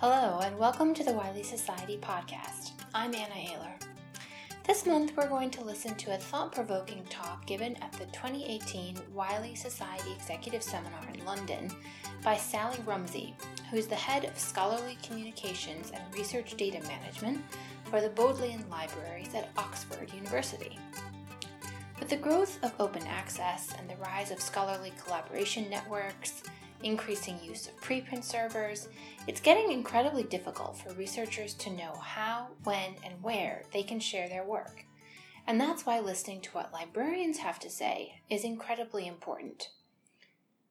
Hello, and welcome to the Wiley Society podcast. I'm Anna Ayler. This month, we're going to listen to a thought provoking talk given at the 2018 Wiley Society Executive Seminar in London by Sally Rumsey, who's the head of scholarly communications and research data management for the Bodleian Libraries at Oxford University. With the growth of open access and the rise of scholarly collaboration networks, increasing use of preprint servers, it's getting incredibly difficult for researchers to know how, when, and where they can share their work. And that's why listening to what librarians have to say is incredibly important.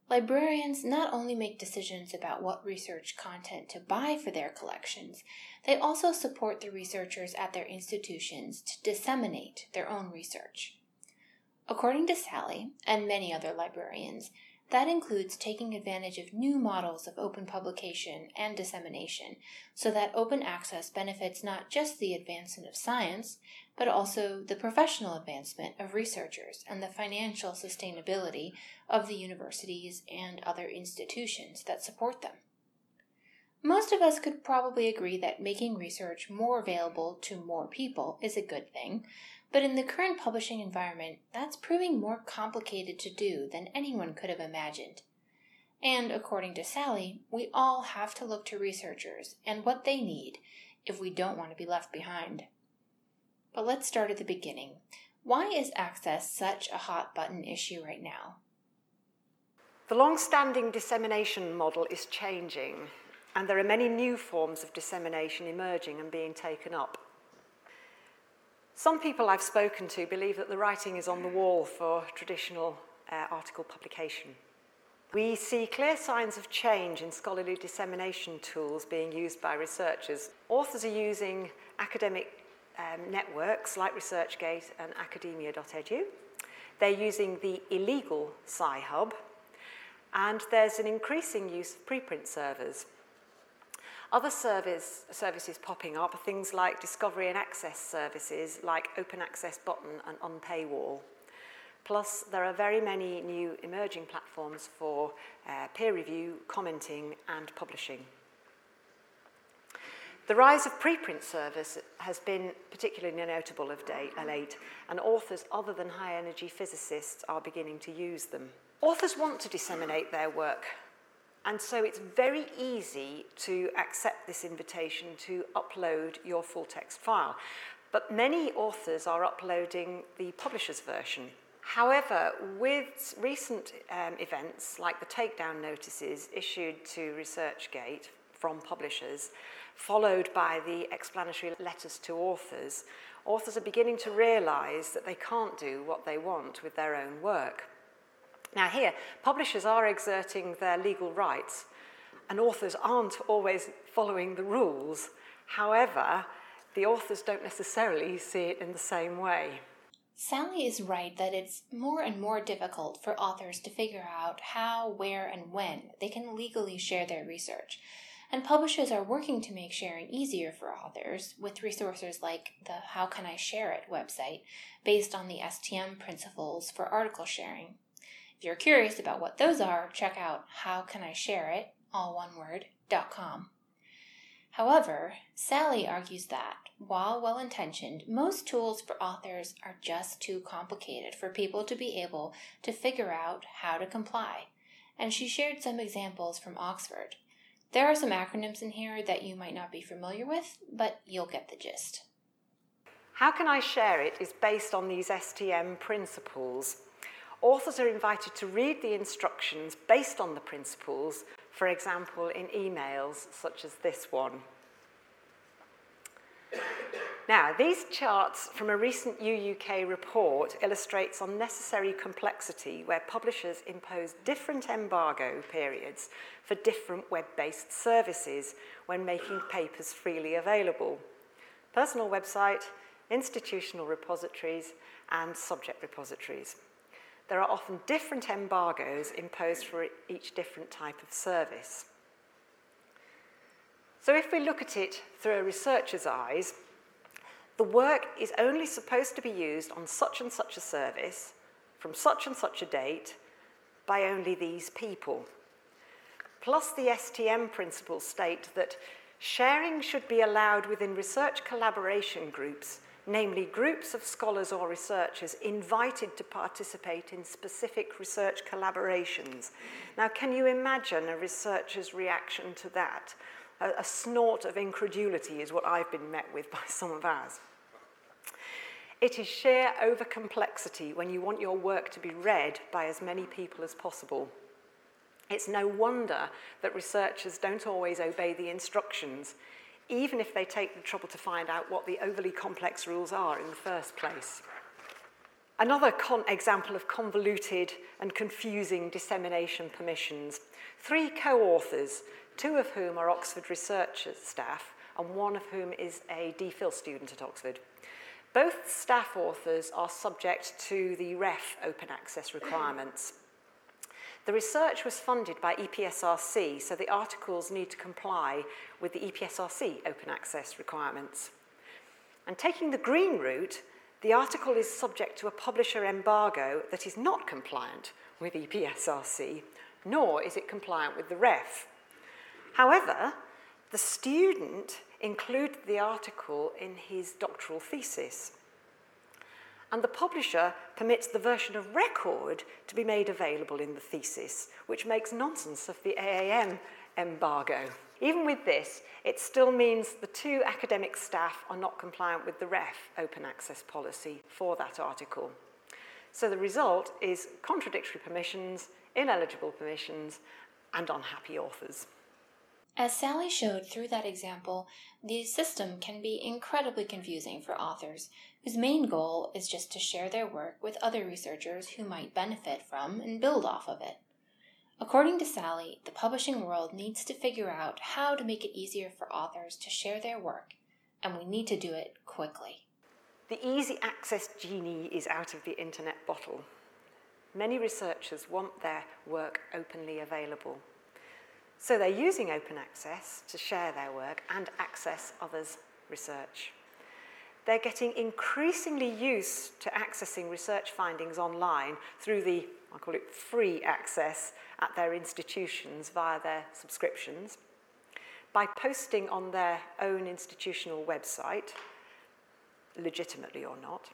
Librarians not only make decisions about what research content to buy for their collections, they also support the researchers at their institutions to disseminate their own research. According to Sally and many other librarians, that includes taking advantage of new models of open publication and dissemination so that open access benefits not just the advancement of science, but also the professional advancement of researchers and the financial sustainability of the universities and other institutions that support them. Most of us could probably agree that making research more available to more people is a good thing, but in the current publishing environment, that's proving more complicated to do than anyone could have imagined. And according to Sally, we all have to look to researchers and what they need if we don't want to be left behind. But let's start at the beginning. Why is access such a hot button issue right now? The long standing dissemination model is changing, and there are many new forms of dissemination emerging and being taken up. Some people I've spoken to believe that the writing is on the wall for traditional uh, article publication. We see clear signs of change in scholarly dissemination tools being used by researchers. Authors are using academic um, networks like ResearchGate and academia.edu. They're using the illegal Sci-Hub, and there's an increasing use of preprint servers. Other service, services popping up are things like discovery and access services, like open access button and unpaywall. Plus, there are very many new emerging platforms for uh, peer review, commenting and publishing. The rise of preprint service has been particularly notable of day, uh, late, and authors other than high energy physicists are beginning to use them. Authors want to disseminate their work and so it's very easy to accept this invitation to upload your full text file. But many authors are uploading the publisher's version. However, with recent um, events like the takedown notices issued to ResearchGate from publishers, followed by the explanatory letters to authors, authors are beginning to realise that they can't do what they want with their own work. Now here, publishers are exerting their legal rights and authors aren't always following the rules. However, the authors don't necessarily see it in the same way. Sally is right that it's more and more difficult for authors to figure out how, where, and when they can legally share their research. And publishers are working to make sharing easier for authors with resources like the How Can I Share It website, based on the STM principles for article sharing. If you're curious about what those are, check out How Can I Share It, all one word, dot com. However, Sally argues that, while well intentioned, most tools for authors are just too complicated for people to be able to figure out how to comply, and she shared some examples from Oxford. There are some acronyms in here that you might not be familiar with, but you'll get the gist. How Can I Share It is based on these STM principles Authors are invited to read the instructions based on the principles, for example, in emails such as this one. Now, these charts from a recent UUK report illustrates unnecessary complexity where publishers impose different embargo periods for different web-based services when making papers freely available. Personal website, institutional repositories, and subject repositories there are often different embargoes imposed for each different type of service. So if we look at it through a researcher's eyes, the work is only supposed to be used on such and such a service from such and such a date by only these people. Plus the STM principles state that Sharing should be allowed within research collaboration groups, namely groups of scholars or researchers invited to participate in specific research collaborations. Now, can you imagine a researcher's reaction to that? A, a snort of incredulity is what I've been met with by some of ours. It is sheer overcomplexity when you want your work to be read by as many people as possible. It's no wonder that researchers don't always obey the instructions, even if they take the trouble to find out what the overly complex rules are in the first place. Another example of convoluted and confusing dissemination permissions. Three co-authors, two of whom are Oxford research staff and one of whom is a DPhil student at Oxford. Both staff authors are subject to the REF open access requirements. The research was funded by EPSRC, so the articles need to comply with the EPSRC open access requirements. And taking the green route, the article is subject to a publisher embargo that is not compliant with EPSRC, nor is it compliant with the REF. However, the student included the article in his doctoral thesis and the publisher permits the version of record to be made available in the thesis, which makes nonsense of the AAM embargo. Even with this, it still means the two academic staff are not compliant with the REF open access policy for that article. So the result is contradictory permissions, ineligible permissions, and unhappy authors. As Sally showed through that example, the system can be incredibly confusing for authors whose main goal is just to share their work with other researchers who might benefit from and build off of it. According to Sally, the publishing world needs to figure out how to make it easier for authors to share their work, and we need to do it quickly. The easy access genie is out of the internet bottle. Many researchers want their work openly available. So they're using open access to share their work and access others' research. They're getting increasingly used to accessing research findings online through the, I call it free access at their institutions via their subscriptions, by posting on their own institutional website, legitimately or not,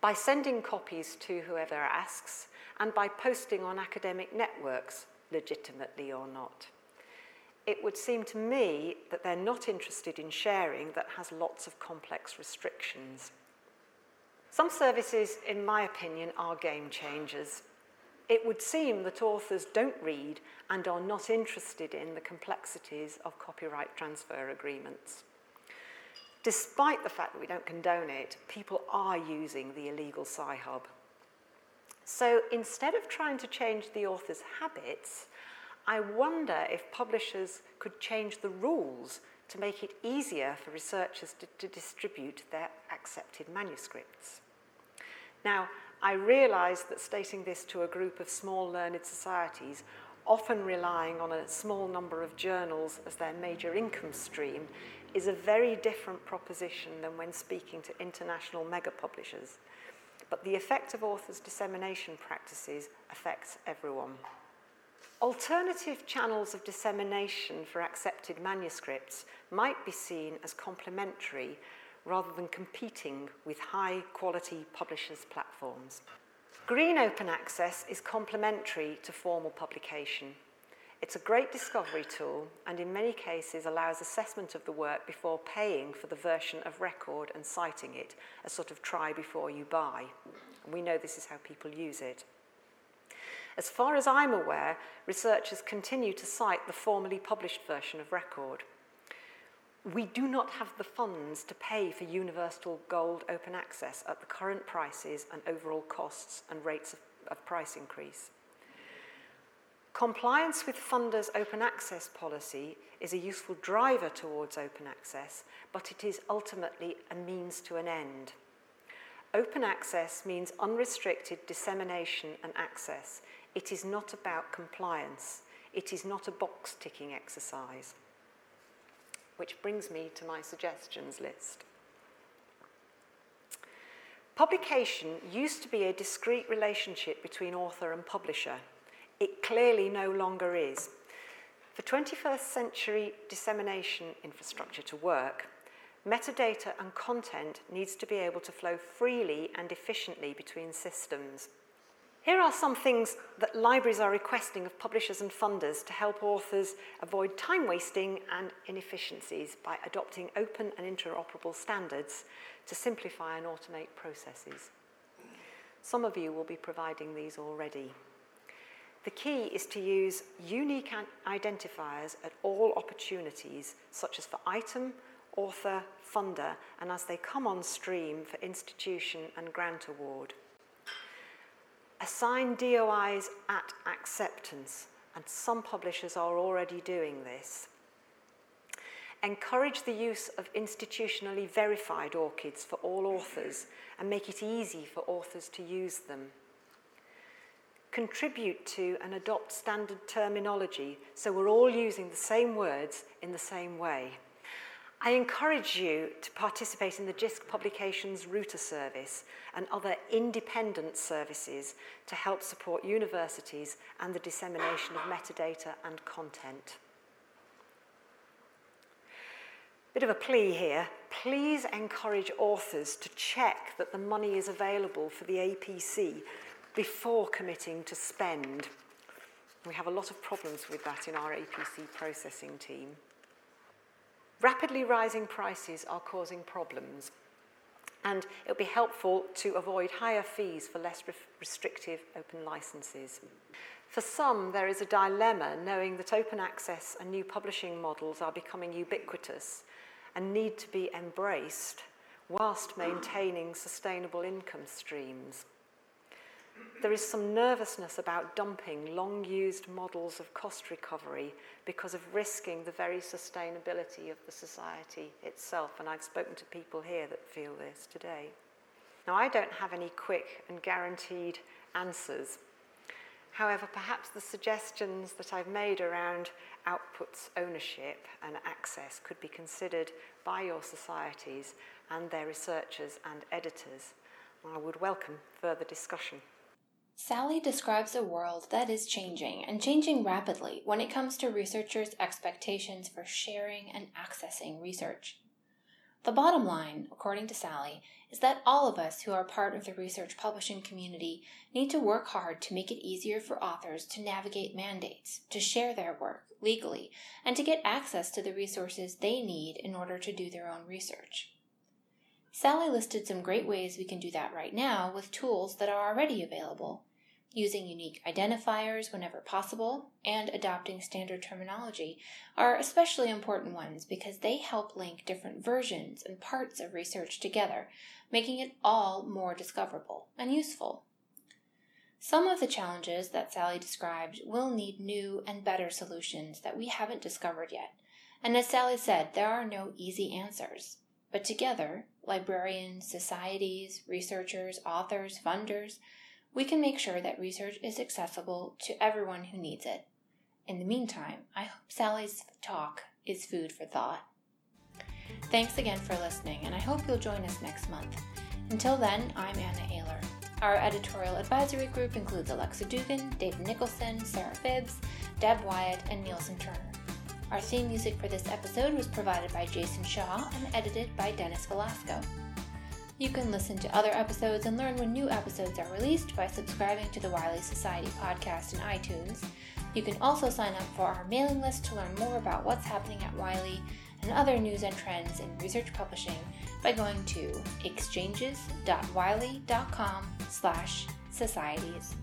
by sending copies to whoever asks, and by posting on academic networks, legitimately or not. It would seem to me that they're not interested in sharing that has lots of complex restrictions. Some services, in my opinion, are game changers. It would seem that authors don't read and are not interested in the complexities of copyright transfer agreements. Despite the fact that we don't condone it, people are using the illegal Sci-Hub. So instead of trying to change the author's habits, I wonder if publishers could change the rules to make it easier for researchers to, to distribute their accepted manuscripts. Now, I realise that stating this to a group of small learned societies, often relying on a small number of journals as their major income stream, is a very different proposition than when speaking to international mega publishers but the effect of authors' dissemination practices affects everyone. Alternative channels of dissemination for accepted manuscripts might be seen as complementary rather than competing with high quality publishers' platforms. Green open access is complementary to formal publication. It's a great discovery tool and in many cases allows assessment of the work before paying for the version of record and citing it, a sort of try before you buy. And we know this is how people use it. As far as I'm aware, researchers continue to cite the formally published version of record. We do not have the funds to pay for universal gold open access at the current prices and overall costs and rates of, of price increase. Compliance with funders' open access policy is a useful driver towards open access, but it is ultimately a means to an end. Open access means unrestricted dissemination and access. It is not about compliance. It is not a box ticking exercise. Which brings me to my suggestions list. Publication used to be a discrete relationship between author and publisher. It clearly no longer is. For 21st century dissemination infrastructure to work, metadata and content needs to be able to flow freely and efficiently between systems. Here are some things that libraries are requesting of publishers and funders to help authors avoid time wasting and inefficiencies by adopting open and interoperable standards to simplify and automate processes. Some of you will be providing these already. The key is to use unique identifiers at all opportunities, such as for item, author, funder, and as they come on stream for institution and grant award. Assign DOIs at acceptance, and some publishers are already doing this. Encourage the use of institutionally verified ORCIDs for all authors and make it easy for authors to use them. Contribute to and adopt standard terminology so we're all using the same words in the same way. I encourage you to participate in the JISC Publications Router Service and other independent services to help support universities and the dissemination of metadata and content. Bit of a plea here. Please encourage authors to check that the money is available for the APC before committing to spend. We have a lot of problems with that in our APC processing team. Rapidly rising prices are causing problems, and it would be helpful to avoid higher fees for less re restrictive open licenses. For some, there is a dilemma knowing that open access and new publishing models are becoming ubiquitous and need to be embraced whilst maintaining sustainable income streams. There is some nervousness about dumping long used models of cost recovery because of risking the very sustainability of the society itself. And I've spoken to people here that feel this today. Now, I don't have any quick and guaranteed answers. However, perhaps the suggestions that I've made around outputs ownership and access could be considered by your societies and their researchers and editors. I would welcome further discussion. Sally describes a world that is changing and changing rapidly when it comes to researchers' expectations for sharing and accessing research. The bottom line, according to Sally, is that all of us who are part of the research publishing community need to work hard to make it easier for authors to navigate mandates, to share their work legally, and to get access to the resources they need in order to do their own research. Sally listed some great ways we can do that right now with tools that are already available, using unique identifiers whenever possible, and adopting standard terminology are especially important ones because they help link different versions and parts of research together, making it all more discoverable and useful. Some of the challenges that Sally described will need new and better solutions that we haven't discovered yet. And as Sally said, there are no easy answers. But together, librarians, societies, researchers, authors, funders, we can make sure that research is accessible to everyone who needs it. In the meantime, I hope Sally's talk is food for thought. Thanks again for listening, and I hope you'll join us next month. Until then, I'm Anna Ayler. Our editorial advisory group includes Alexa Dugan, David Nicholson, Sarah Phibbs, Deb Wyatt, and Nielsen Turner. Our theme music for this episode was provided by Jason Shaw and edited by Dennis Velasco. You can listen to other episodes and learn when new episodes are released by subscribing to the Wiley Society podcast in iTunes. You can also sign up for our mailing list to learn more about what's happening at Wiley and other news and trends in research publishing by going to exchanges.wiley.com slash societies.